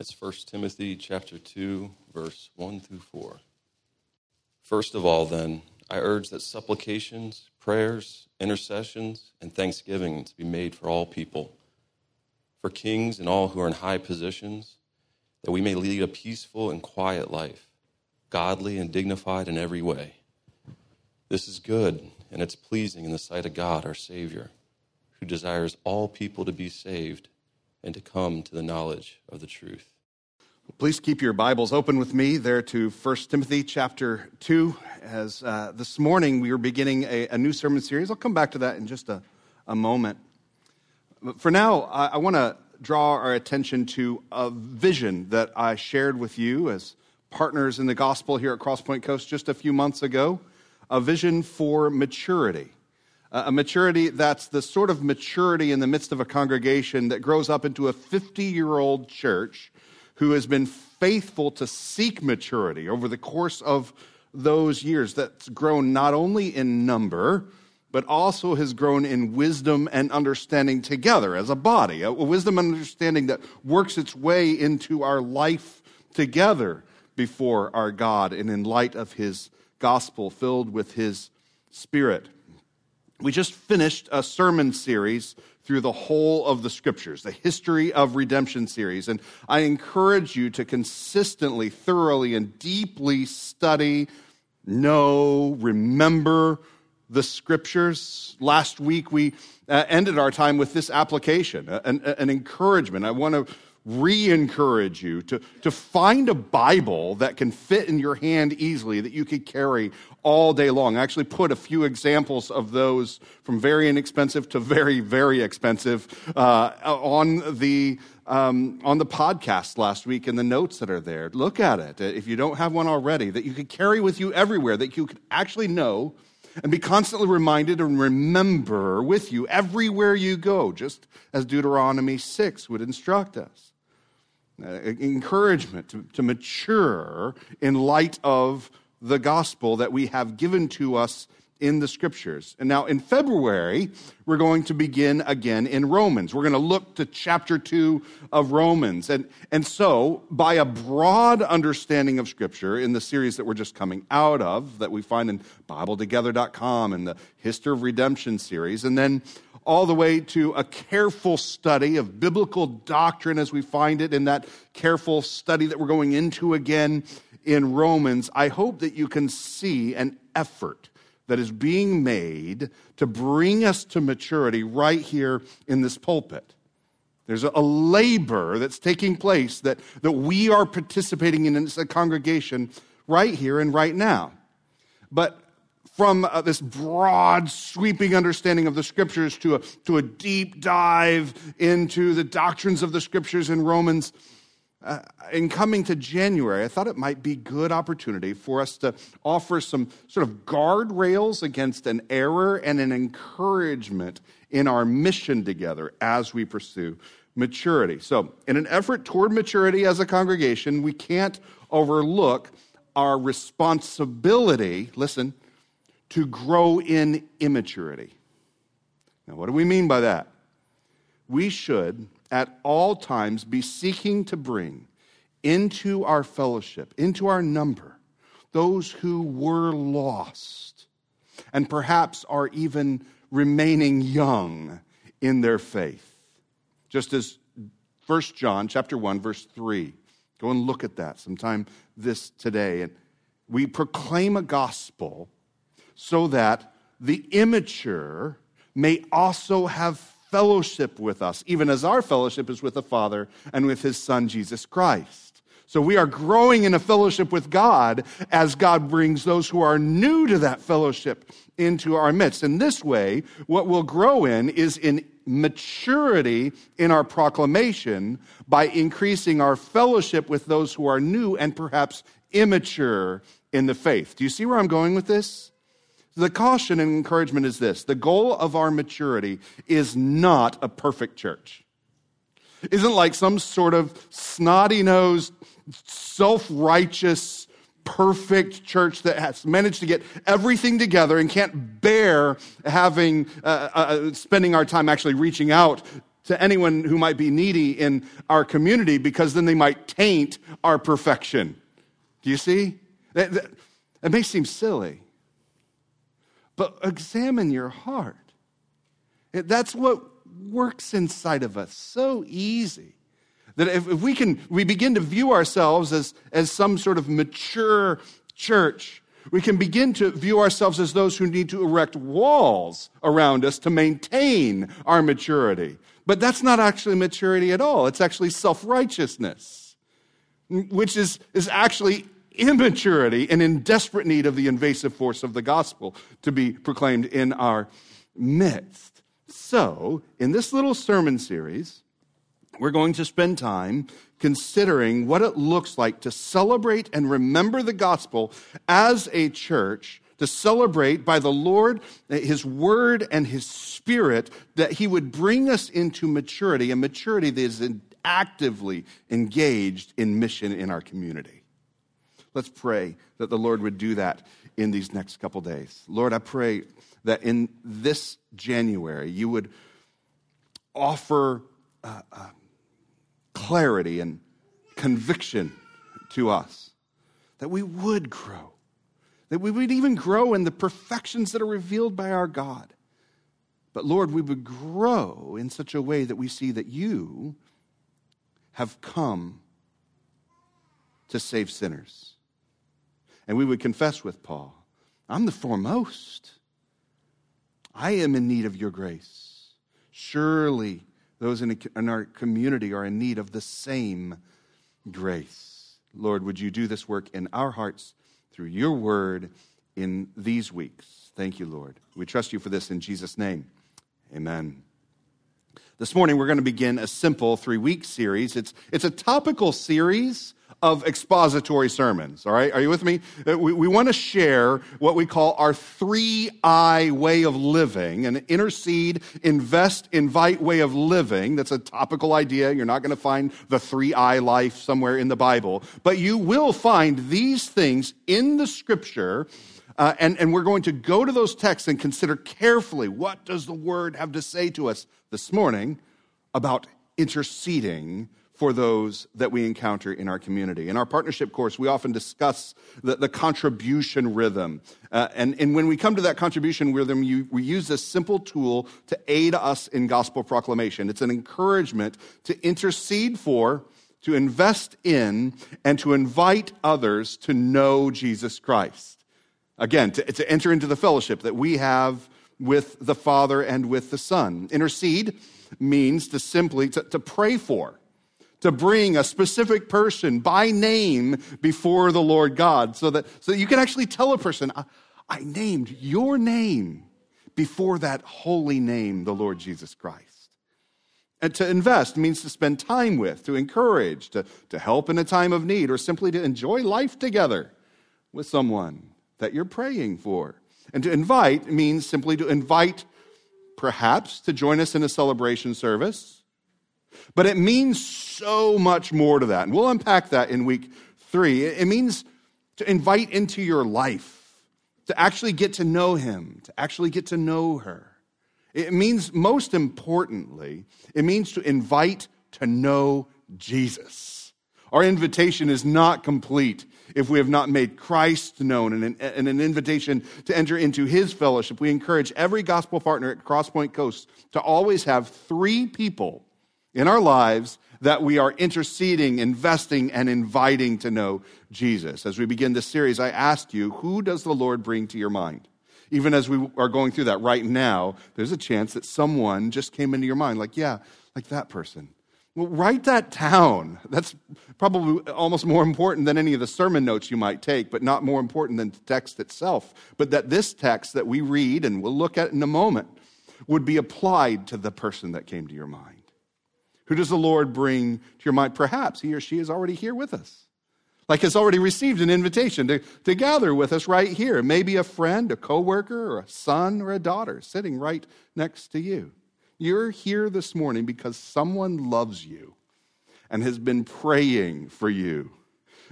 It's 1 Timothy chapter 2 verse 1 through 4. First of all then, I urge that supplications, prayers, intercessions, and thanksgivings be made for all people, for kings and all who are in high positions, that we may lead a peaceful and quiet life, godly and dignified in every way. This is good, and it's pleasing in the sight of God our Savior, who desires all people to be saved and to come to the knowledge of the truth. Please keep your Bibles open with me there to 1 Timothy chapter 2. As uh, this morning we are beginning a, a, new sermon series. I'll come back to that in just a, a moment. But for now, I, I want to draw our attention to a vision that I shared with you as partners in the gospel here at CrossPointe Coast just a few months ago a vision for maturity a maturity that's the sort of maturity in the midst of a congregation that grows up into a 50 year old church who has been faithful to seek maturity over the course of those years, that's grown not only in number, but also has grown in wisdom and understanding together as a body, a wisdom and understanding that works its way into our life together before our God and in light of His gospel filled with His Spirit. We just finished a sermon series through the whole of the scriptures, the history of redemption series. And I encourage you to consistently, thoroughly, and deeply study, know, remember the scriptures. Last week we uh, ended our time with this application, an, an encouragement. I want to re encourage you to, to find a Bible that can fit in your hand easily, that you could carry all day long. I actually put a few examples of those from very inexpensive to very, very expensive uh, on the. Um, on the podcast last week and the notes that are there. Look at it. If you don't have one already, that you could carry with you everywhere, that you could actually know and be constantly reminded and remember with you everywhere you go, just as Deuteronomy 6 would instruct us Uh, encouragement to, to mature in light of the gospel that we have given to us in the scriptures. And now in February, we're going to begin again in Romans. We're going to look to chapter 2 of Romans. And, and so, by a broad understanding of scripture in the series that we're just coming out of, that we find in BibleTogether.com and the History of Redemption series, and then all the way to a careful study of biblical doctrine as we find it in that careful study that we're going into again in Romans, I hope that you can see an effort that is being made to bring us to maturity right here in this pulpit. There's a labor that's taking place that, that we are participating in as a congregation right here and right now. But from uh, this broad, sweeping understanding of the scriptures to a, to a deep dive into the doctrines of the scriptures in Romans. Uh, in coming to January, I thought it might be good opportunity for us to offer some sort of guardrails against an error and an encouragement in our mission together as we pursue maturity. So, in an effort toward maturity as a congregation, we can't overlook our responsibility, listen, to grow in immaturity. Now, what do we mean by that? We should at all times be seeking to bring into our fellowship, into our number, those who were lost and perhaps are even remaining young in their faith. Just as 1 John chapter 1 verse 3. Go and look at that sometime this today and we proclaim a gospel so that the immature may also have fellowship with us, even as our fellowship is with the Father and with his Son, Jesus Christ. So we are growing in a fellowship with God as God brings those who are new to that fellowship into our midst. In this way, what we'll grow in is in maturity in our proclamation by increasing our fellowship with those who are new and perhaps immature in the faith. Do you see where I'm going with this? The caution and encouragement is this the goal of our maturity is not a perfect church. Isn't like some sort of snotty nosed, self righteous, perfect church that has managed to get everything together and can't bear having uh, uh, spending our time actually reaching out to anyone who might be needy in our community because then they might taint our perfection. Do you see? That, it may seem silly, but examine your heart. That's what works inside of us so easy. That if, if we can, we begin to view ourselves as, as some sort of mature church, we can begin to view ourselves as those who need to erect walls around us to maintain our maturity. But that's not actually maturity at all. It's actually self righteousness, which is, is actually immaturity and in desperate need of the invasive force of the gospel to be proclaimed in our midst. So, in this little sermon series, we're going to spend time considering what it looks like to celebrate and remember the gospel as a church, to celebrate by the Lord, eh, His Word, and His Spirit, that He would bring us into maturity, a maturity that is actively engaged in mission in our community. Let's pray that the Lord would do that in these next couple days. Lord, I pray that in this January you would offer uh, uh, clarity and conviction to us, that we would grow, that we would even grow in the perfections that are revealed by our God. But Lord, we would grow in such a way that we see that you have come to save sinners. And we would confess with Paul, I'm the foremost. I am in need of your grace. Surely those in, our community are in need of the same grace. Lord, would you do this work in our hearts through your word in these weeks? Thank you, Lord. We trust you for this in Jesus' name. Amen. This morning, we're going to begin a simple three week series. It's, it's a topical series of expository sermons. All right, are you with me? Uh, we, we want to share what we call our three I way of living an intercede, invest, invite way of living. That's a topical idea. You're not going to find the three I life somewhere in the Bible, but you will find these things in the scripture. Uh, and, and we're going to go to those texts and consider carefully what does the word have to say to us this morning about interceding for those that we encounter in our community. In our partnership course, we often discuss the, the contribution rhythm. Uh, and, and when we come to that contribution rhythm, you, we use this simple tool to aid us in gospel proclamation. It's an encouragement to intercede for, to invest in, and to invite others to know Jesus Christ. Again, to, to enter into the fellowship that we have with the Father and with the Son. Intercede means to simply to, to pray for to bring a specific person by name before the Lord God so that, so that you can actually tell a person, I, I named your name before that holy name, the Lord Jesus Christ. And to invest means to spend time with, to encourage, to, to help in a time of need, or simply to enjoy life together with someone that you're praying for. And to invite means simply to invite, perhaps, to join us in a celebration service but it means so much more to that. And we'll unpack that in week three. It means to invite into your life, to actually get to know him, to actually get to know her. It means, most importantly, it means to invite to know Jesus. Our invitation is not complete if we have not made Christ known and an, and an, invitation to enter into his fellowship. We encourage every gospel partner at CrossPointe Coast to always have three people in our lives that we are interceding, investing, and inviting to know Jesus. As we begin this series, I asked you, who does the Lord bring to your mind? Even as we are going through that right now, there's a chance that someone just came into your mind, like, yeah, like that person. Well, write that down. That's probably almost more important than any of the sermon notes you might take, but not more important than the text itself. But that this text that we read and we'll look at in a moment would be applied to the person that came to your mind. Who does the Lord bring to your mind? Perhaps he or she is already here with us. Like has already received an invitation to, to gather with us right here. Maybe a friend, a coworker, or a son or a daughter sitting right next to you. You're here this morning because someone loves you and has been praying for you.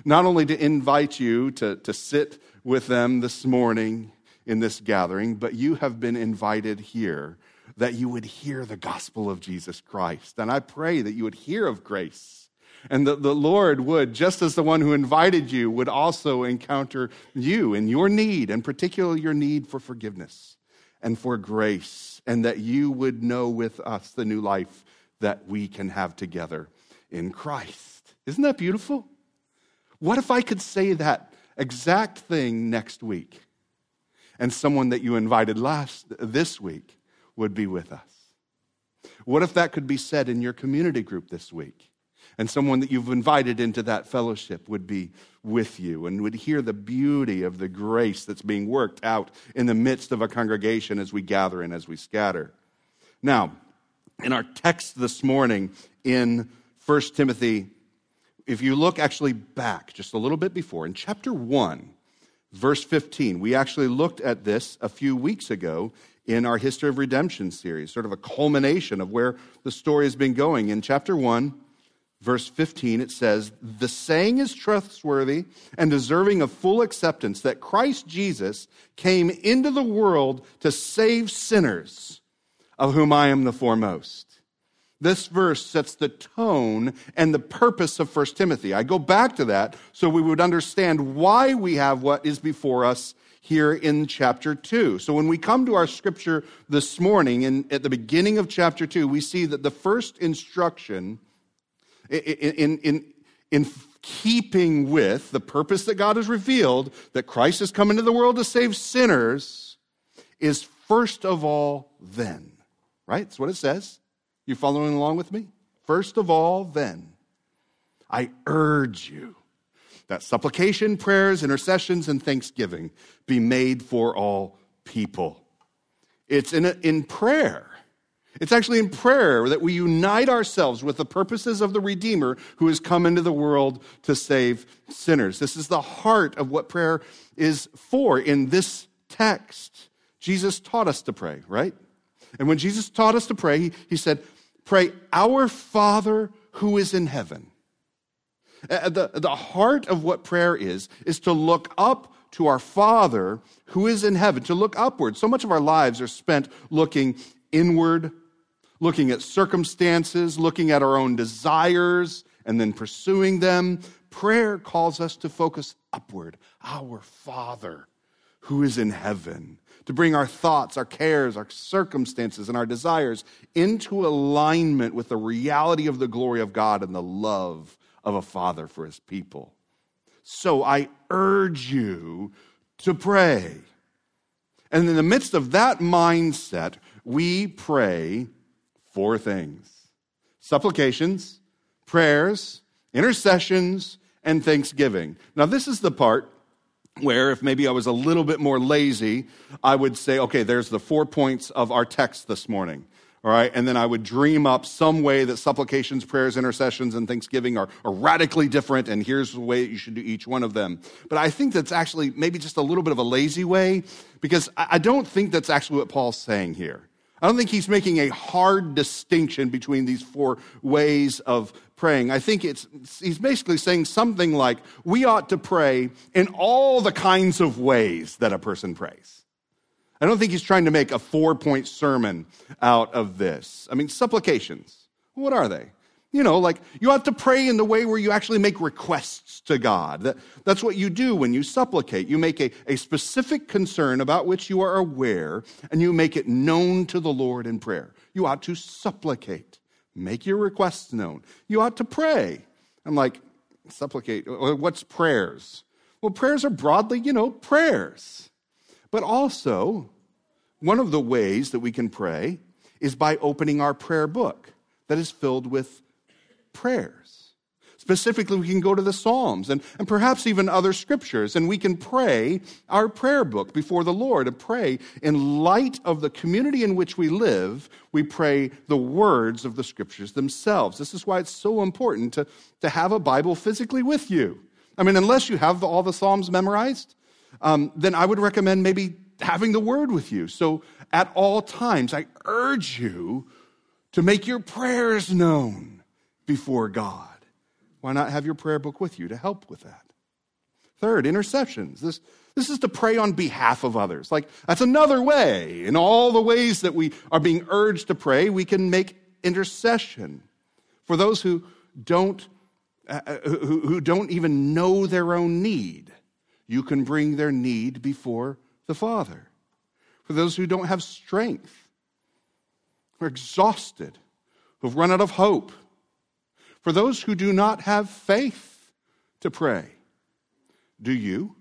Not only to invite you to, to sit with them this morning in this gathering, but you have been invited here that you would hear the gospel of Jesus Christ. And I pray that you would hear of grace and that the Lord would, just as the one who invited you, would also encounter you in your need, and particularly your need for forgiveness and for grace, and that you would know with us the new life that we can have together in Christ. Isn't that beautiful? What if I could say that exact thing next week and someone that you invited last this week would be with us? What if that could be said in your community group this week? And someone that you've invited into that fellowship would be with you and would hear the beauty of the grace that's being worked out in the midst of a congregation as we gather and as we scatter. Now, in our text this morning in 1 Timothy, if you look actually back just a little bit before, in chapter 1, verse 15, we actually looked at this a few weeks ago in our History of Redemption series, sort of a culmination of where the story has been going. In chapter 1, verse 15, it says, The saying is trustworthy and deserving of full acceptance that Christ Jesus came into the world to save sinners, of whom I am the foremost. This verse sets the tone and the purpose of 1 Timothy. I go back to that so we would understand why we have what is before us here in chapter 2. So when we come to our scripture this morning, and at the beginning of chapter 2, we see that the first instruction in, in, in keeping with the purpose that God has revealed, that Christ has come into the world to save sinners, is first of all, then. Right? That's what it says. You following along with me? First of all, then, I urge you that supplication, prayers, intercessions, and thanksgiving be made for all people. It's in, a, in prayer. It's actually in prayer that we unite ourselves with the purposes of the Redeemer who has come into the world to save sinners. This is the heart of what prayer is for in this text. Jesus taught us to pray, right? And when Jesus taught us to pray, he, he said, Pray, Our Father who is in heaven. Uh, the, the heart of what prayer is, is to look up to our Father who is in heaven, to look upward. So much of our lives are spent looking inward, looking at circumstances, looking at our own desires, and then pursuing them. Prayer calls us to focus upward. Our Father who is in heaven to bring our thoughts, our cares, our circumstances, and our desires into alignment with the reality of the glory of God and the love of a father for his people. So I urge you to pray. And in the midst of that mindset, we pray four things supplications, prayers, intercessions, and thanksgiving. Now, this is the part where if maybe I was a little bit more lazy, I would say, okay, there's the four points of our text this morning. All right, and then I would dream up some way that supplications, prayers, intercessions, and thanksgiving are, are radically different, and here's the way you should do each one of them. But I think that's actually maybe just a little bit of a lazy way, because I don't think that's actually what Paul's saying here. I don't think he's making a hard distinction between these four ways of praying. I think it's, he's basically saying something like, we ought to pray in all the kinds of ways that a person prays. I don't think he's trying to make a four point sermon out of this. I mean, supplications, what are they? You know, like you have to pray in the way where you actually make requests to God. That, that's what you do when you supplicate. You make a, a specific concern about which you are aware and you make it known to the Lord in prayer. You ought to supplicate, make your requests known. You ought to pray. I'm like, supplicate. Uh, what's prayers? Well, prayers are broadly, you know, prayers. But also, one of the ways that we can pray is by opening our prayer book that is filled with prayers. Specifically, we can go to the Psalms and, and perhaps even other scriptures, and we can pray our prayer book before the Lord and pray in light of the community in which we live. We pray the words of the scriptures themselves. This is why it's so important to, to have a Bible physically with you. I mean, unless you have all the Psalms memorized, um, then I would recommend maybe having the word with you. So at all times, I urge you to make your prayers known before God. Why not have your prayer book with you to help with that? Third, intercessions. This, this is to pray on behalf of others. Like, that's another way. In all the ways that we are being urged to pray, we can make intercession for those who don't, uh, uh who, who don't even know their own need. You can bring their need before the Father. For those who don't have strength, who are exhausted, who've run out of hope. For those who do not have faith to pray, do you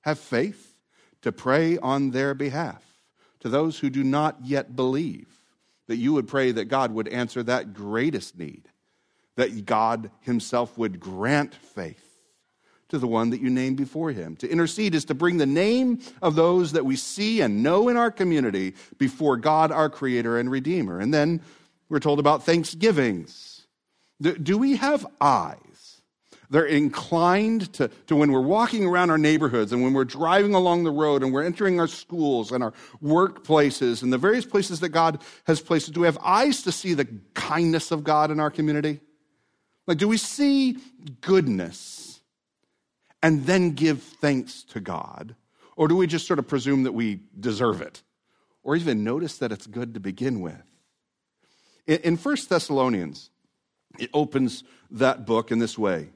have faith to pray on their behalf? To those who do not yet believe, that you would pray that God would answer that greatest need, that God Himself would grant faith to the one that you name before him. To intercede is to bring the name of those that we see and know in our community before God, our Creator and Redeemer. And then we're told about thanksgivings. Do we have eyes they're inclined to, to when we're walking around our neighborhoods and when we're driving along the road and we're entering our schools and our workplaces and the various places that God has placed. Us. Do we have eyes to see the kindness of God in our community? Like, do we see goodness and then give thanks to God? Or do we just sort of presume that we deserve it? Or even notice that it's good to begin with? In, 1 Thessalonians, it opens that book in this way.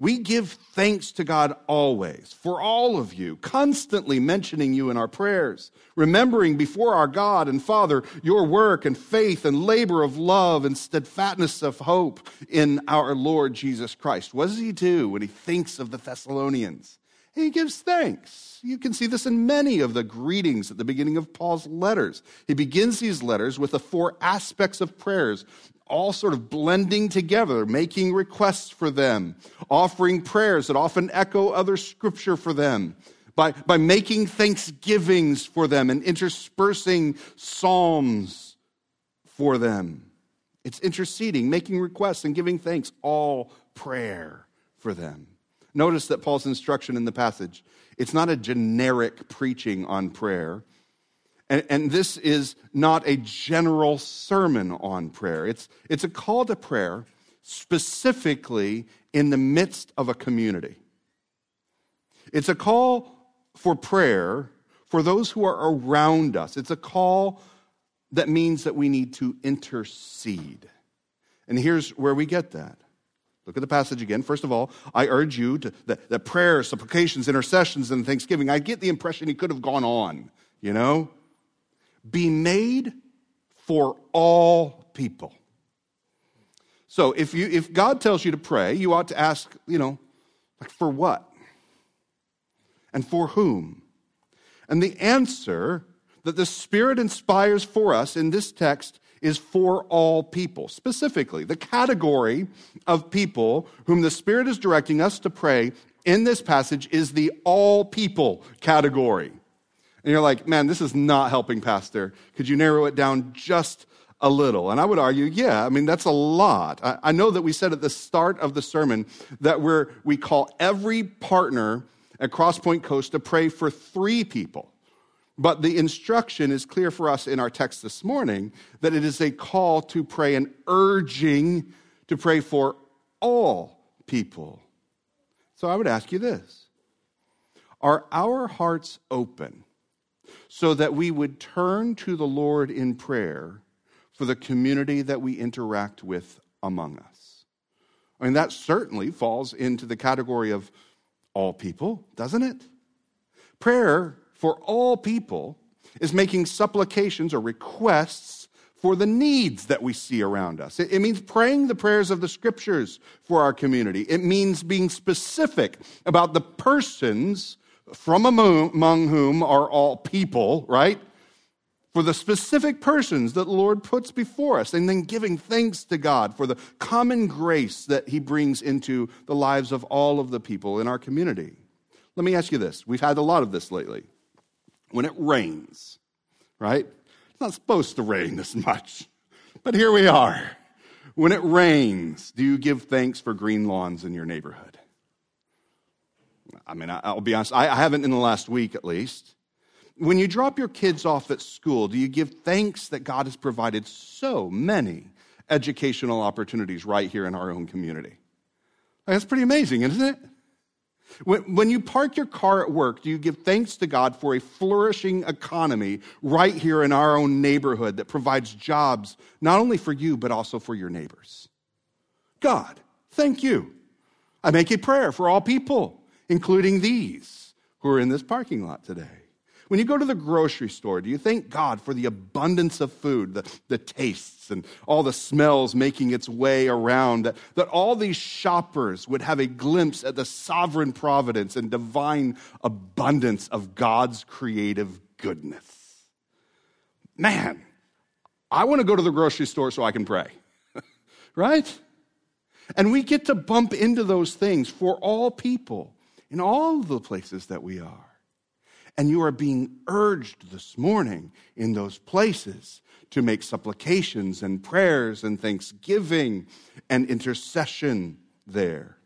We give thanks to God always for all of you, constantly mentioning you in our prayers, remembering before our God and Father your work and faith and labor of love and steadfastness of hope in our Lord Jesus Christ. What does he do when he thinks of the Thessalonians? He gives thanks. You can see this in many of the greetings at the beginning of Paul's letters. He begins these letters with the four aspects of prayers all sort of blending together, making requests for them, offering prayers that often echo other scripture for them, by, by making thanksgivings for them and interspersing psalms for them. It's interceding, making requests, and giving thanks, all prayer for them. Notice that Paul's instruction in the passage, it's not a generic preaching on prayer. And, and this is not a general sermon on prayer. It's, it's a call to prayer specifically in the midst of a community. It's a call for prayer for those who are around us. It's a call that means that we need to intercede. And here's where we get that. Look at the passage again. First of all, I urge you to that, that prayers, supplications, intercessions, and thanksgiving. I get the impression he could have gone on, you know? be made for all people. So if you if God tells you to pray, you ought to ask, you know, like for what? And for whom? And the answer that the Spirit inspires for us in this text is for all people. Specifically, the category of people whom the Spirit is directing us to pray in this passage is the all people category and you're like, man, this is not helping, Pastor. Could you narrow it down just a little? And I would argue, yeah, I mean, that's a lot. I, I know that we said at the start of the sermon that we're, we call every partner at CrossPointe Coast to pray for three people. But the instruction is clear for us in our text this morning that it is a call to pray, an urging to pray for all people. So I would ask you this Are our hearts open so that we would turn to the Lord in prayer for the community that we interact with among us. I mean, that certainly falls into the category of all people, doesn't it? Prayer for all people is making supplications or requests for the needs that we see around us. It, means praying the prayers of the scriptures for our community. It means being specific about the persons from among whom are all people, right? For the specific persons that the Lord puts before us, and then giving thanks to God for the common grace that He brings into the lives of all of the people in our community. Let me ask you this. We've had a lot of this lately. When it rains, right? It's not supposed to rain this much, but here we are. When it rains, do you give thanks for green lawns in your neighborhood? I mean, I'll be honest, I haven't in the last week at least. When you drop your kids off at school, do you give thanks that God has provided so many educational opportunities right here in our own community? That's pretty amazing, isn't it? When, when you park your car at work, do you give thanks to God for a flourishing economy right here in our own neighborhood that provides jobs not only for you, but also for your neighbors? God, thank you. I make a prayer for all people, including these who are in this parking lot today. When you go to the grocery store, do you thank God for the abundance of food, the, the tastes, and all the smells making its way around? That, that all these shoppers would have a glimpse at the sovereign providence and divine abundance of God's creative goodness. Man, I want to go to the grocery store so I can pray, right? And we get to bump into those things for all people in all the places that we are. And you are being urged this morning in those places to make supplications and prayers and thanksgiving and intercession there.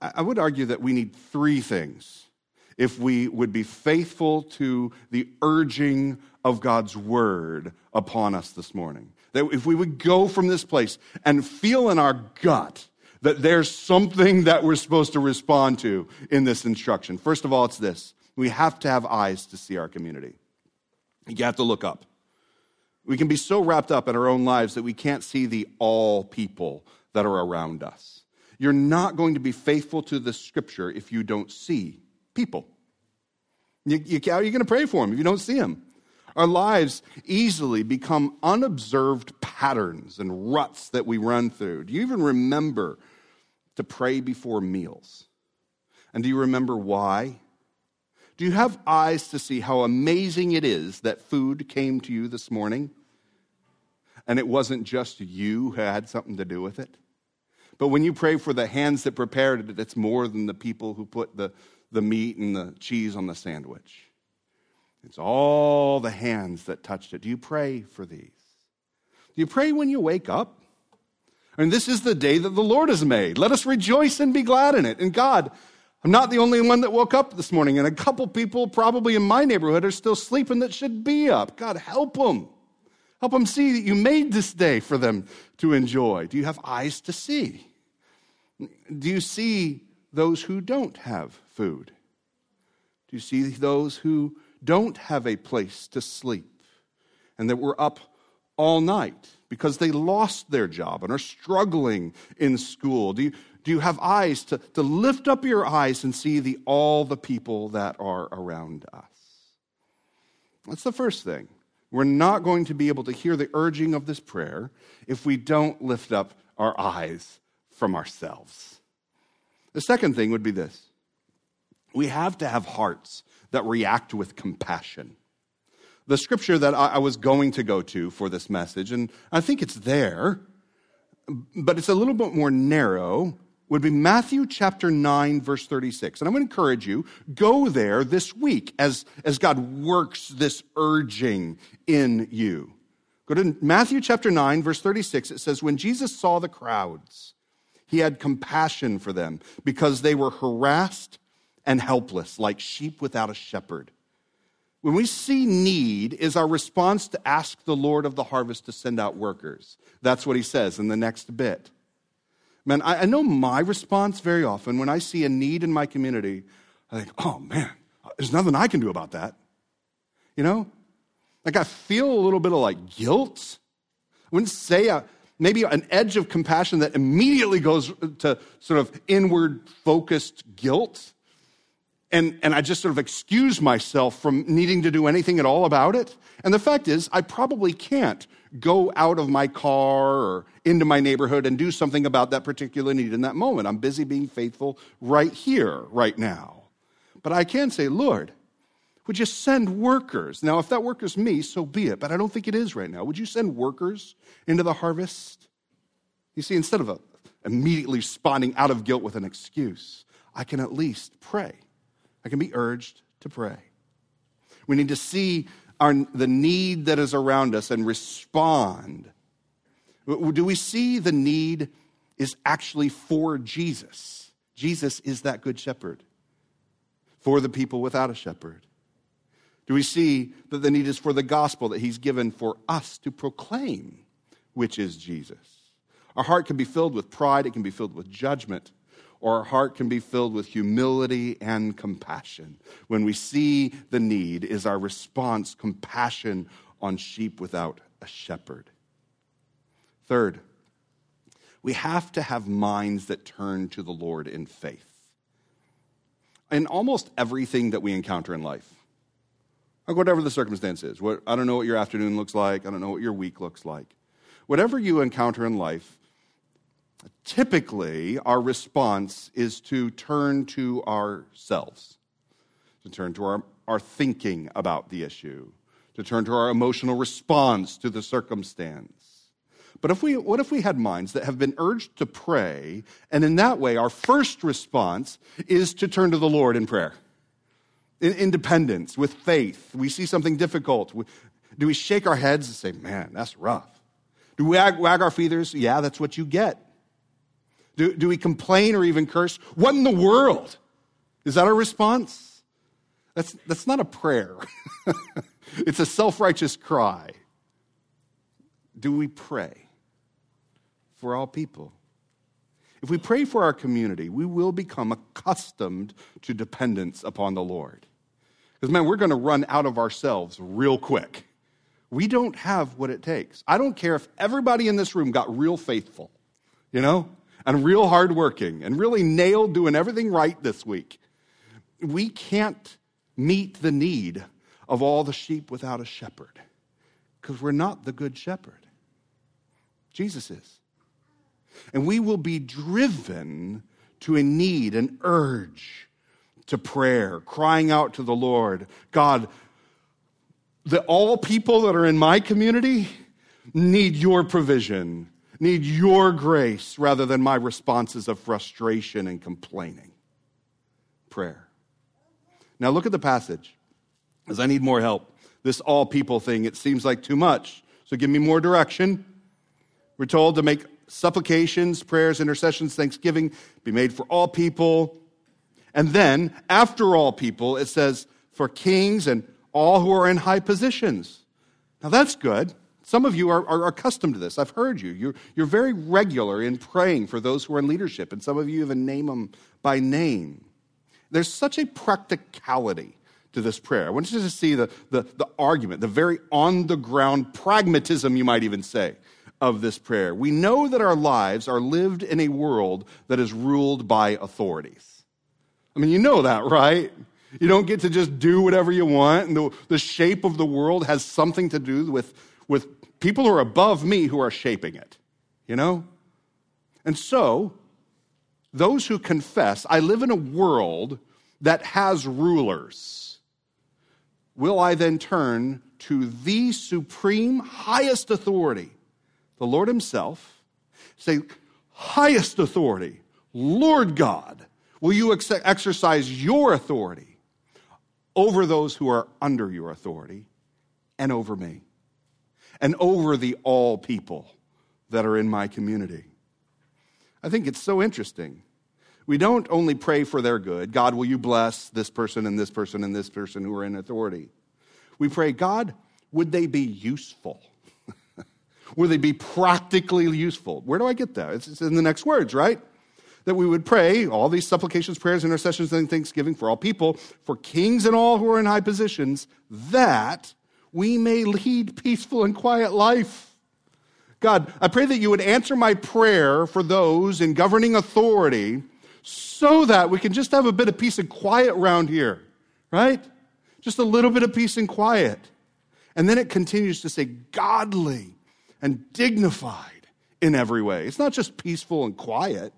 I would argue that we need three things if we would be faithful to the urging of God's word upon us this morning. That if we would go from this place and feel in our gut that there's something that we're supposed to respond to in this instruction. First of all, it's this we have to have eyes to see our community. You have to look up. We can be so wrapped up in our own lives that we can't see the all people that are around us. You're not going to be faithful to the scripture if you don't see people. You, you, how are you going to pray for them if you don't see them? Our lives easily become unobserved patterns and ruts that we run through. Do you even remember to pray before meals? And do you remember why? Do you have eyes to see how amazing it is that food came to you this morning? And it wasn't just you who had something to do with it. But when you pray for the hands that prepared it, it's more than the people who put the, the meat and the cheese on the sandwich. It's all the hands that touched it. Do you pray for these? Do you pray when you wake up? I mean, this is the day that the Lord has made. Let us rejoice and be glad in it. And God, I'm not the only one that woke up this morning, and a couple people probably in my neighborhood are still sleeping that should be up. God, help them. Help them see that you made this day for them to enjoy. Do you have eyes to see? Do you see those who don't have food? Do you see those who don't have a place to sleep and that were up all night because they lost their job and are struggling in school? Do you, do you have eyes to, to lift up your eyes and see the, all the people that are around us? That's the first thing. We're not going to be able to hear the urging of this prayer if we don't lift up our eyes from ourselves. The second thing would be this we have to have hearts that react with compassion. The scripture that I was going to go to for this message, and I think it's there, but it's a little bit more narrow, would be Matthew chapter 9, verse 36. And I'm going to encourage you, go there this week as, as God works this urging in you. Go to Matthew chapter 9, verse 36. It says, When Jesus saw the crowds, he had compassion for them because they were harassed and helpless, like sheep without a shepherd. When we see need, is our response to ask the Lord of the harvest to send out workers. That's what he says in the next bit. Man, I, I know my response very often when I see a need in my community, I think, oh man, there's nothing I can do about that. You know? Like I feel a little bit of like guilt. I wouldn't say a, maybe an edge of compassion that immediately goes to sort of inward focused guilt. And, and I just sort of excuse myself from needing to do anything at all about it. And the fact is, I probably can't go out of my car or into my neighborhood and do something about that particular need in that moment. I'm busy being faithful right here, right now. But I can say, Lord, would you send workers? Now, if that worker's me, so be it, but I don't think it is right now. Would you send workers into the harvest? You see, instead of a, immediately spawning out of guilt with an excuse, I can at least pray. I can be urged to pray. We need to see our, the need that is around us and respond. Do we see the need is actually for Jesus? Jesus is that good shepherd for the people without a shepherd. Do we see that the need is for the gospel that he's given for us to proclaim, which is Jesus? Our heart can be filled with pride, it can be filled with judgment, or our heart can be filled with humility and compassion. When we see the need, is our response compassion on sheep without a shepherd? Third, we have to have minds that turn to the Lord in faith. In almost everything that we encounter in life, like whatever the circumstance is, what, I don't know what your afternoon looks like, I don't know what your week looks like. Whatever you encounter in life, typically our response is to turn to ourselves, to turn to our, our thinking about the issue, to turn to our emotional response to the circumstance. But if we, what if we had minds that have been urged to pray, and in that way, our first response is to turn to the Lord in prayer? In independence, with faith. We see something difficult. Do we shake our heads and say, man, that's rough? Do we wag, wag our feathers? Yeah, that's what you get. Do, do we complain or even curse? What in the world? Is that our response? That's, that's not a prayer, it's a self righteous cry. Do we pray for all people? If we pray for our community, we will become accustomed to dependence upon the Lord. Because, man, we're going to run out of ourselves real quick. We don't have what it takes. I don't care if everybody in this room got real faithful, you know? And real hardworking and really nailed doing everything right this week. We can't meet the need of all the sheep without a shepherd because we're not the good shepherd. Jesus is. And we will be driven to a need, an urge to prayer, crying out to the Lord God, that all people that are in my community need your provision need your grace rather than my responses of frustration and complaining. Prayer. Now look at the passage, as I need more help. This all people thing, it seems like too much. So give me more direction. We're told to make supplications, prayers, intercessions, thanksgiving be made for all people. And then, after all people, it says for kings and all who are in high positions. Now that's good. Some of you are, are, accustomed to this. I've heard you. You're, you're very regular in praying for those who are in leadership, and some of you even name them by name. There's such a practicality to this prayer. I want you to see the, the, the argument, the very on the ground pragmatism, you might even say, of this prayer. We know that our lives are lived in a world that is ruled by authorities. I mean, you know that, right? You don't get to just do whatever you want, and the, the shape of the world has something to do with, with people who are above me who are shaping it, you know? And so, those who confess, I live in a world that has rulers, will I then turn to the supreme, highest authority, the Lord Himself, say, highest authority, Lord God, will you ex- exercise your authority over those who are under your authority and over me? And over the all people that are in my community. I think it's so interesting. We don't only pray for their good God, will you bless this person and this person and this person who are in authority? We pray, God, would they be useful? would they be practically useful? Where do I get that? It's in the next words, right? That we would pray all these supplications, prayers, intercessions, and thanksgiving for all people, for kings and all who are in high positions, that we may lead peaceful and quiet life. God, I pray that you would answer my prayer for those in governing authority so that we can just have a bit of peace and quiet around here, right? Just a little bit of peace and quiet. And then it continues to say, godly and dignified in every way. It's not just peaceful and quiet,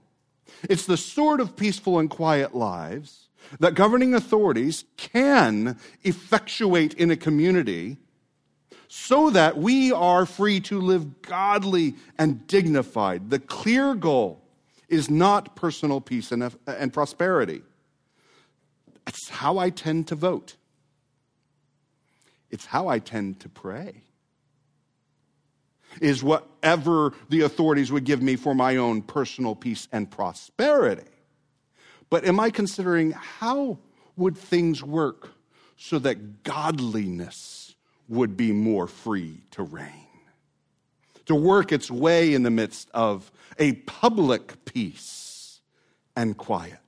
it's the sort of peaceful and quiet lives that governing authorities can effectuate in a community so that we are free to live godly and dignified. The clear goal is not personal peace and, and prosperity. It's how I tend to vote, it's how I tend to pray. Is whatever the authorities would give me for my own personal peace and prosperity. But am I considering how would things work so that godliness would be more free to reign, to work its way in the midst of a public peace and quiet.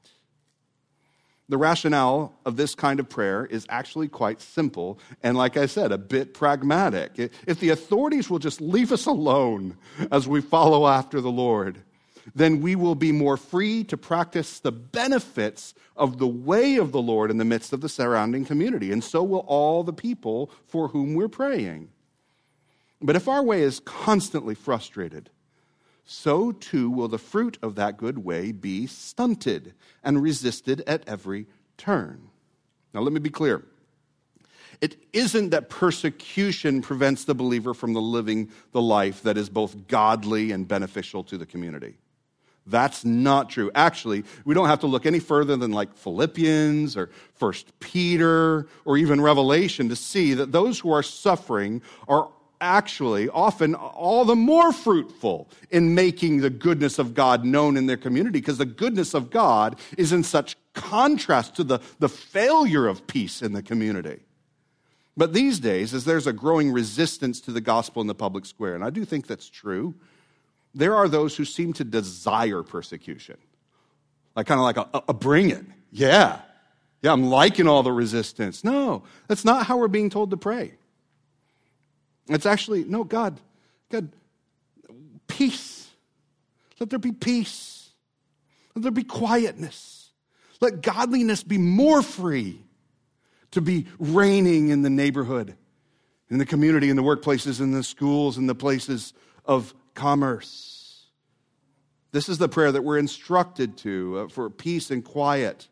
The rationale of this kind of prayer is actually quite simple and, like I said, a bit pragmatic. If the authorities will just leave us alone as we follow after the Lord, then we will be more free to practice the benefits of the way of the Lord in the midst of the surrounding community. And so will all the people for whom we're praying. But if our way is constantly frustrated, so too will the fruit of that good way be stunted and resisted at every turn. Now, let me be clear. It isn't that persecution prevents the believer from the living the life that is both godly and beneficial to the community. That's not true. Actually, we don't have to look any further than like Philippians or First Peter or even Revelation to see that those who are suffering are actually often all the more fruitful in making the goodness of God known in their community because the goodness of God is in such contrast to the, the failure of peace in the community. But these days, as there's a growing resistance to the gospel in the public square, and I do think that's true, there are those who seem to desire persecution. Like, kind of like a, a bring it. Yeah. Yeah, I'm liking all the resistance. No, that's not how we're being told to pray. It's actually, no, God, God, peace. Let there be peace. Let there be quietness. Let godliness be more free to be reigning in the neighborhood, in the community, in the workplaces, in the schools, in the places of commerce. This is the prayer that we're instructed to uh, for peace and quiet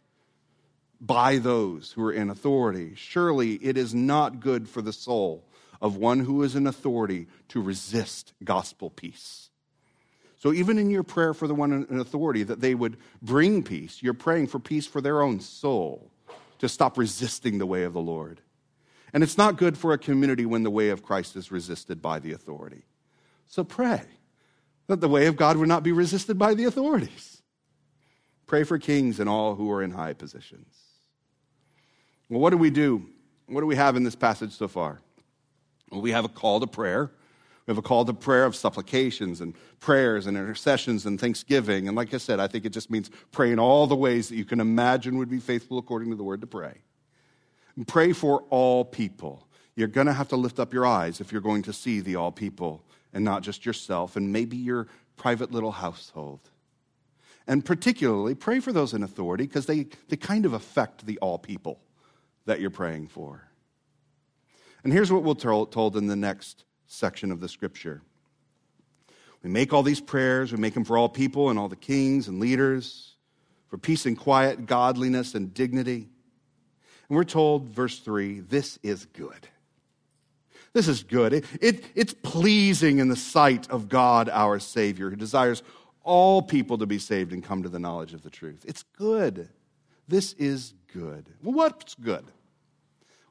by those who are in authority. Surely it is not good for the soul of one who is in authority to resist gospel peace. So, even in your prayer for the one in authority that they would bring peace, you're praying for peace for their own soul to stop resisting the way of the Lord. And it's not good for a community when the way of Christ is resisted by the authority. So, pray that the way of God would not be resisted by the authorities. Pray for kings and all who are in high positions. Well, what do we do? What do we have in this passage so far? Well, we have a call to prayer. We have a call to prayer of supplications and prayers and intercessions and thanksgiving. And like I said, I think it just means pray in all the ways that you can imagine would be faithful according to the word to pray. And pray for all people. You're going to have to lift up your eyes if you're going to see the all people and not just yourself and maybe your private little household. And particularly, pray for those in authority because they, they kind of affect the all people that you're praying for. And here's what we're told in the next section of the scripture. We make all these prayers, we make them for all people and all the kings and leaders, for peace and quiet, godliness and dignity. And we're told, verse 3, this is good. This is good. It, it, it's pleasing in the sight of God our Savior, who desires all people to be saved and come to the knowledge of the truth. It's good. This is good. Well, what's good?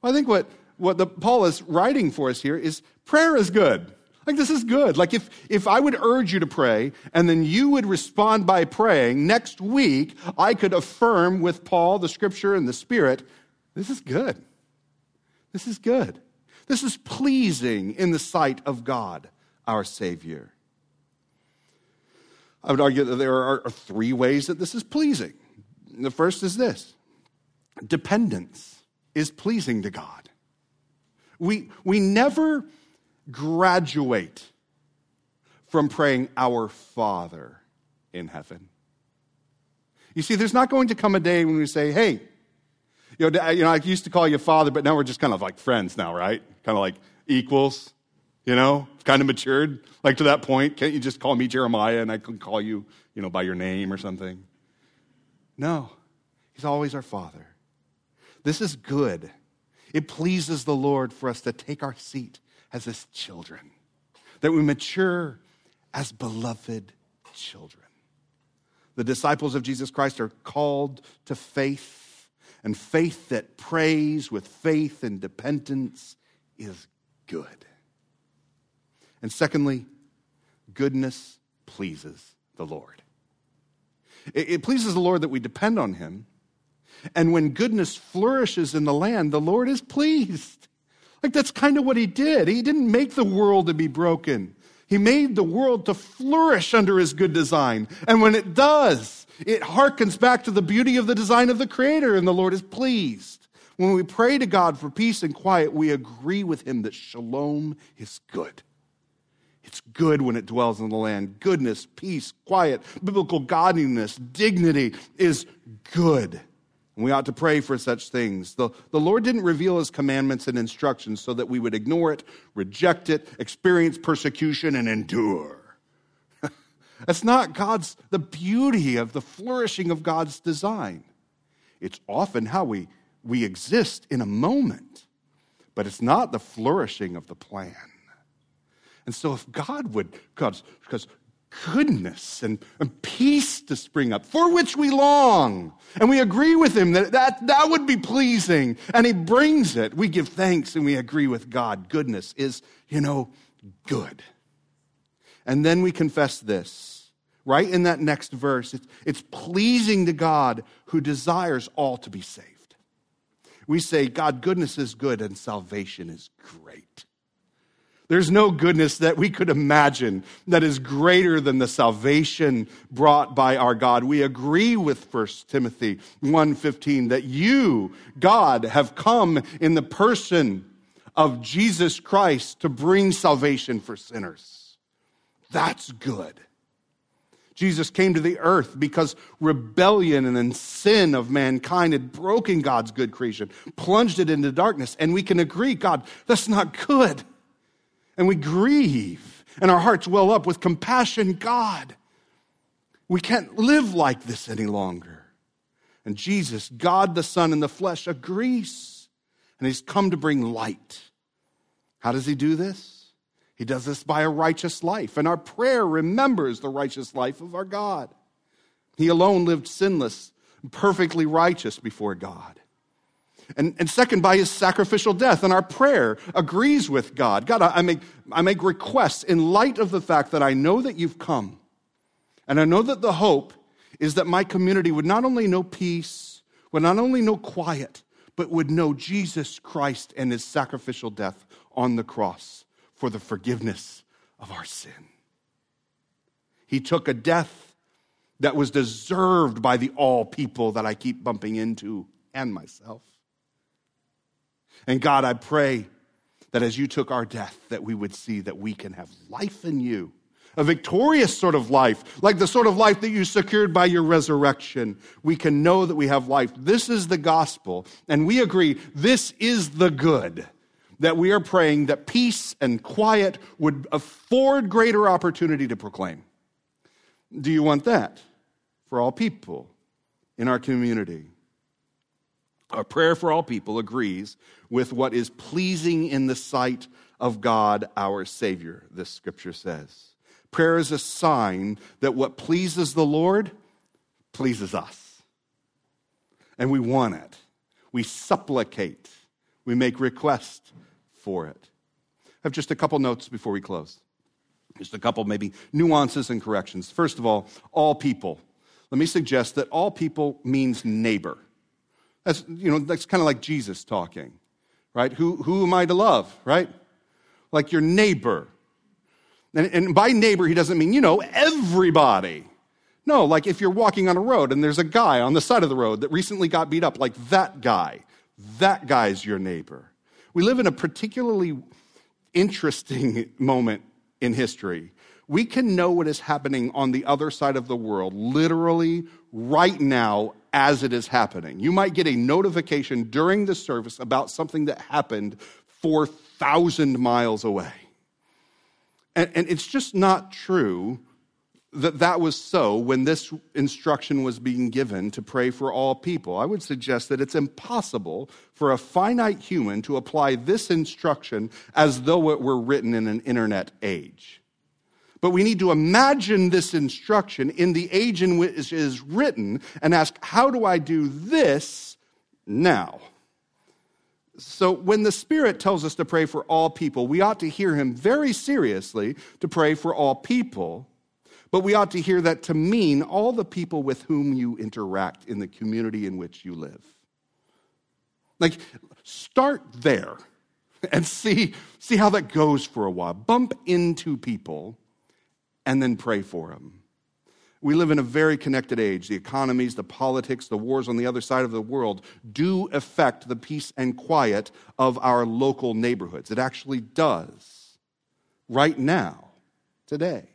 Well, I think what what the, Paul is writing for us here is prayer is good. Like, this is good. Like, if, if I would urge you to pray and then you would respond by praying, next week I could affirm with Paul, the scripture, and the spirit, this is good. This is good. This is pleasing in the sight of God, our Savior. I would argue that there are three ways that this is pleasing. The first is this dependence is pleasing to God. We, we never graduate from praying, Our Father in heaven. You see, there's not going to come a day when we say, Hey, you know, you know, I used to call you father, but now we're just kind of like friends now, right? Kind of like equals, you know, kind of matured. Like to that point, can't you just call me Jeremiah and I can call you, you know, by your name or something? No, he's always our father. This is good. It pleases the Lord for us to take our seat as his children, that we mature as beloved children. The disciples of Jesus Christ are called to faith, and faith that prays with faith and dependence is good. And secondly, goodness pleases the Lord. It, pleases the Lord that we depend on him and when goodness flourishes in the land, the Lord is pleased. Like that's kind of what he did. He didn't make the world to be broken. He made the world to flourish under his good design. And when it does, it harkens back to the beauty of the design of the Creator, and the Lord is pleased. When we pray to God for peace and quiet, we agree with him that shalom is good. It's good when it dwells in the land. Goodness, peace, quiet, biblical godliness, dignity is good. And we ought to pray for such things. The, the Lord didn't reveal his commandments and instructions so that we would ignore it, reject it, experience persecution, and endure. That's not God's, the beauty of the flourishing of God's design. It's often how we, we exist in a moment, but it's not the flourishing of the plan. And so, if God would, because, goodness and, and peace to spring up, for which we long. And we agree with him that, that that would be pleasing. And he brings it. We give thanks and we agree with God. Goodness is, you know, good. And then we confess this, right in that next verse. It's, it's pleasing to God who desires all to be saved. We say, God, goodness is good and salvation is great. There's no goodness that we could imagine that is greater than the salvation brought by our God. We agree with 1 Timothy 1:15 that you, God, have come in the person of Jesus Christ to bring salvation for sinners. That's good. Jesus came to the earth because rebellion and sin of mankind had broken God's good creation, plunged it into darkness, and we can agree, God, that's not good and we grieve, and our hearts well up with compassion. God, we can't live like this any longer. And Jesus, God the Son in the flesh, agrees, and He's come to bring light. How does He do this? He does this by a righteous life, and our prayer remembers the righteous life of our God. He alone lived sinless, perfectly righteous before God. And, and second, by his sacrificial death. And our prayer agrees with God. God, I make, I make requests in light of the fact that I know that you've come. And I know that the hope is that my community would not only know peace, would not only know quiet, but would know Jesus Christ and his sacrificial death on the cross for the forgiveness of our sin. He took a death that was deserved by the all people that I keep bumping into and myself. And God, I pray that as you took our death, that we would see that we can have life in you. A victorious sort of life, like the sort of life that you secured by your resurrection. We can know that we have life. This is the gospel, and we agree this is the good that we are praying that peace and quiet would afford greater opportunity to proclaim. Do you want that for all people in our community? Our prayer for all people agrees with what is pleasing in the sight of God our Savior, this scripture says. Prayer is a sign that what pleases the Lord pleases us. And we want it. We supplicate. We make request for it. I have just a couple notes before we close. Just a couple, maybe, nuances and corrections. First of all, all people. Let me suggest that all people means neighbor. That's, you know, that's kind of like Jesus talking, right? Who, who am I to love, right? Like your neighbor. And, and by neighbor, he doesn't mean, you know, everybody. No, like if you're walking on a road and there's a guy on the side of the road that recently got beat up, like that guy, that guy's your neighbor. We live in a particularly interesting moment in history. We can know what is happening on the other side of the world literally right now as it is happening. You might get a notification during the service about something that happened 4,000 miles away. And, and, it's just not true that that was so when this instruction was being given to pray for all people. I would suggest that it's impossible for a finite human to apply this instruction as though it were written in an internet age. But we need to imagine this instruction in the age in which it is written and ask, how do I do this now? So, when the Spirit tells us to pray for all people, we ought to hear Him very seriously to pray for all people, but we ought to hear that to mean all the people with whom you interact in the community in which you live. Like, start there. and see, see how that goes for a while. Bump into people and then pray for them. We live in a very connected age. The economies, the politics, the wars on the other side of the world do affect the peace and quiet of our local neighborhoods. It actually does. Right now, today.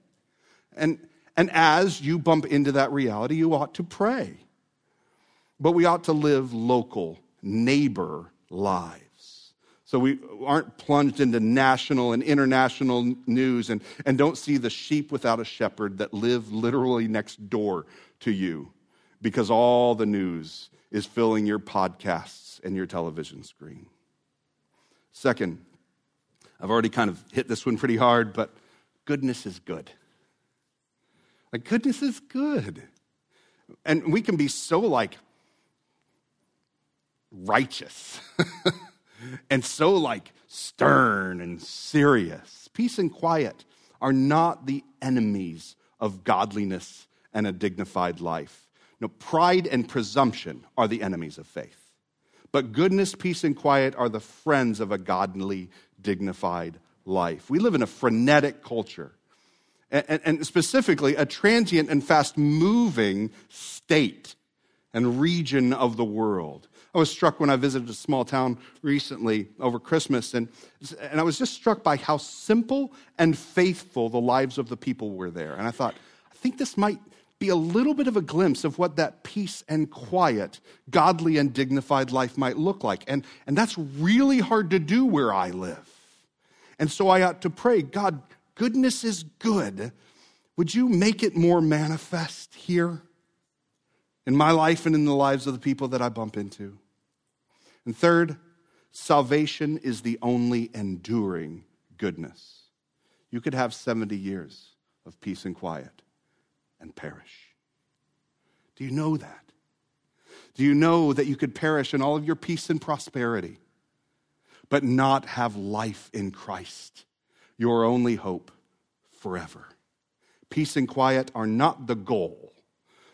And, and as you bump into that reality, you ought to pray. But we ought to live local, neighbor lives. So we aren't plunged into national and international news and, and don't see the sheep without a shepherd that live literally next door to you because all the news is filling your podcasts and your television screen. Second, I've already kind of hit this one pretty hard, but goodness is good. Like, goodness is good. And we can be so like righteous. and so like stern and serious. Peace and quiet are not the enemies of godliness and a dignified life. No, pride and presumption are the enemies of faith. But goodness, peace, and quiet are the friends of a godly, dignified life. We live in a frenetic culture, and, specifically a transient and fast moving state and region of the world. I was struck when I visited a small town recently over Christmas, and, and I was just struck by how simple and faithful the lives of the people were there. And I thought, I think this might be a little bit of a glimpse of what that peace and quiet, godly and dignified life might look like. And, and that's really hard to do where I live. And so I ought to pray, God, goodness is good. Would you make it more manifest here in my life and in the lives of the people that I bump into? And third, salvation is the only enduring goodness. You could have 70 years of peace and quiet and perish. Do you know that? Do you know that you could perish in all of your peace and prosperity, but not have life in Christ, your only hope forever? Peace and quiet are not the goal,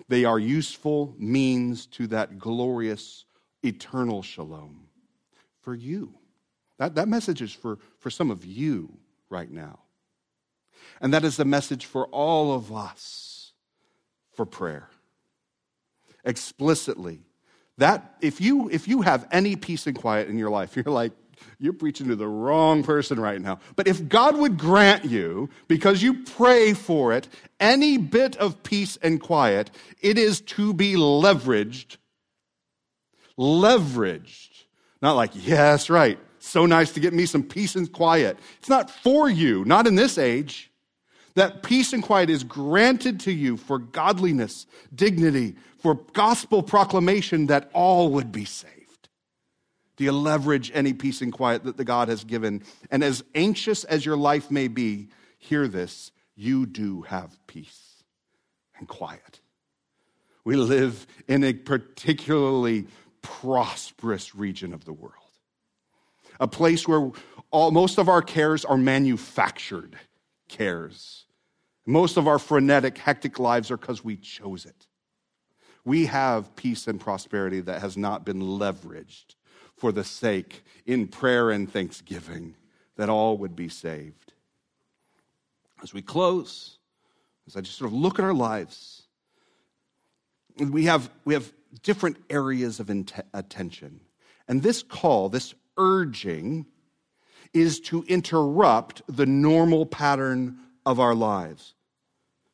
they are useful means to that glorious eternal shalom for you. That, that message is for, for some of you right now. And that is the message for all of us for prayer. Explicitly. That if you if you have any peace and quiet in your life, you're like, you're preaching to the wrong person right now. But if God would grant you, because you pray for it, any bit of peace and quiet, it is to be leveraged leveraged. Not like, that's right. So nice to get me some peace and quiet. It's not for you, not in this age. That peace and quiet is granted to you for godliness, dignity, for gospel proclamation that all would be saved. Do you leverage any peace and quiet that the God has given? And as anxious as your life may be, hear this you do have peace and quiet. We live in a particularly prosperous region of the world. A place where all, most of our cares are manufactured cares. Most of our frenetic, hectic lives are because we chose it. We have peace and prosperity that has not been leveraged for the sake, in prayer and thanksgiving, that all would be saved. As we close, as I just sort of look at our lives, we have, we have different areas of int- attention. And this call, this urging, is to interrupt the normal pattern of our lives.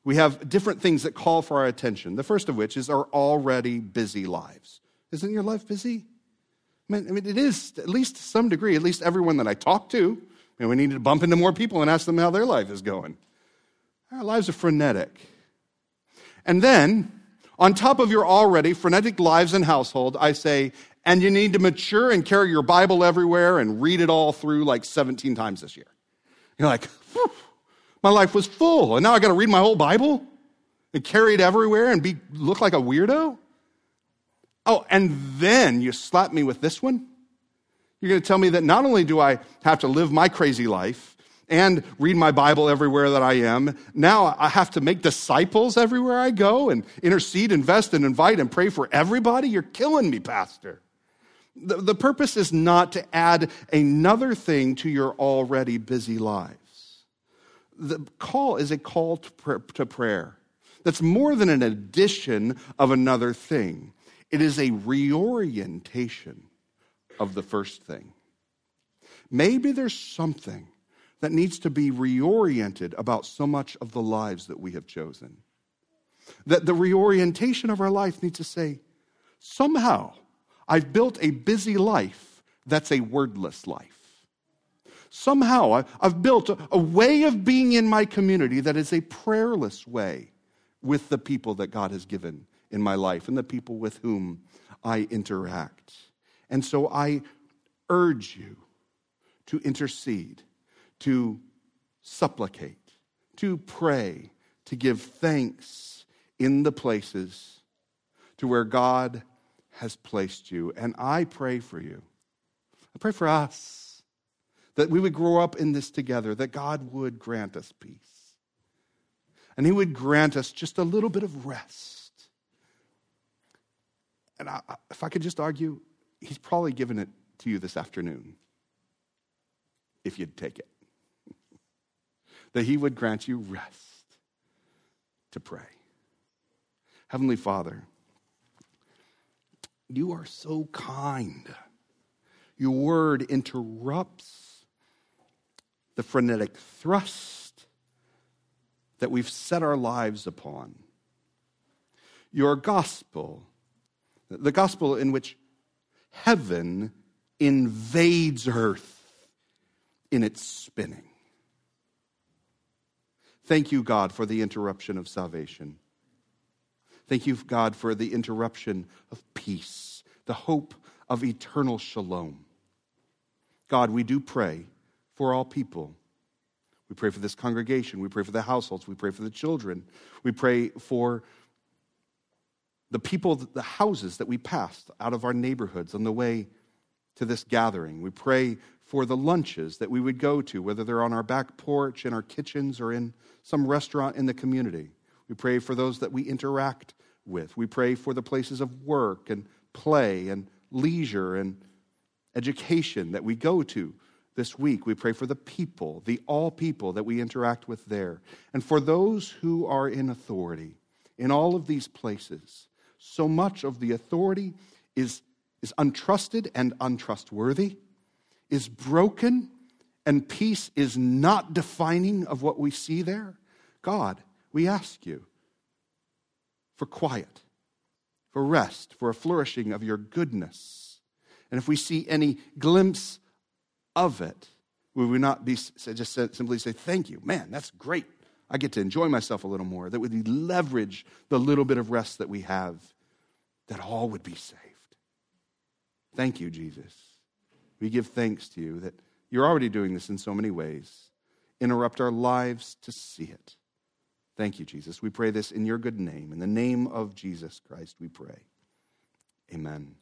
We have different things that call for our attention. The first of which is our already busy lives. Isn't your life busy? I mean, I mean it is, at least to some degree, at least everyone that I talk to. I mean, we need to bump into more people and ask them how their life is going. Our lives are frenetic. And then on top of your already frenetic lives and household, I say, and you need to mature and carry your Bible everywhere and read it all through like 17 times this year. You're like, my life was full, and now I got to read my whole Bible and carry it everywhere and be look like a weirdo. Oh, and then you slap me with this one. You're going to tell me that not only do I have to live my crazy life, and read my Bible everywhere that I am. Now I have to make disciples everywhere I go and intercede, invest, and invite and pray for everybody. You're killing me, Pastor. The, the purpose is not to add another thing to your already busy lives. The call is a call to, pr- to prayer. That's more than an addition of another thing. It is a reorientation of the first thing. Maybe there's something that needs to be reoriented about so much of the lives that we have chosen. That the reorientation of our life needs to say, somehow, I've built a busy life that's a wordless life. Somehow, I've built a way of being in my community that is a prayerless way with the people that God has given in my life and the people with whom I interact. And so I urge you to intercede, to supplicate, to pray, to give thanks in the places to where God has placed you. And I pray for you. I pray for us that we would grow up in this together, that God would grant us peace. And He would grant us just a little bit of rest. And I, if I could just argue, He's probably given it to you this afternoon if you'd take it. that He would grant you rest to pray. Heavenly Father, you are so kind. Your word interrupts the frenetic thrust that we've set our lives upon. Your gospel, the gospel in which heaven invades earth in its spinning. Thank you, God, for the interruption of salvation. Thank you, God, for the interruption of peace, the hope of eternal shalom. God, we do pray for all people. We pray for this congregation. We pray for the households. We pray for the children. We pray for the people, the houses that we passed out of our neighborhoods on the way to this gathering. We pray for the lunches that we would go to, whether they're on our back porch, in our kitchens, or in some restaurant in the community. We pray for those that we interact with. We pray for the places of work and play and leisure and education that we go to this week. We pray for the people, the all people that we interact with there. And for those who are in authority in all of these places, so much of the authority is, is untrusted and untrustworthy, is broken, and peace is not defining of what we see there. God, we ask you for quiet, for rest, for a flourishing of your goodness. And if we see any glimpse of it, would we not be just simply say, Thank you, man, that's great. I get to enjoy myself a little more. That would leverage the little bit of rest that we have, that all would be saved. Thank you, Jesus. We give thanks to you that you're already doing this in so many ways. Interrupt our lives to see it. Thank you, Jesus. We pray this in your good name. In the name of Jesus Christ, we pray. Amen.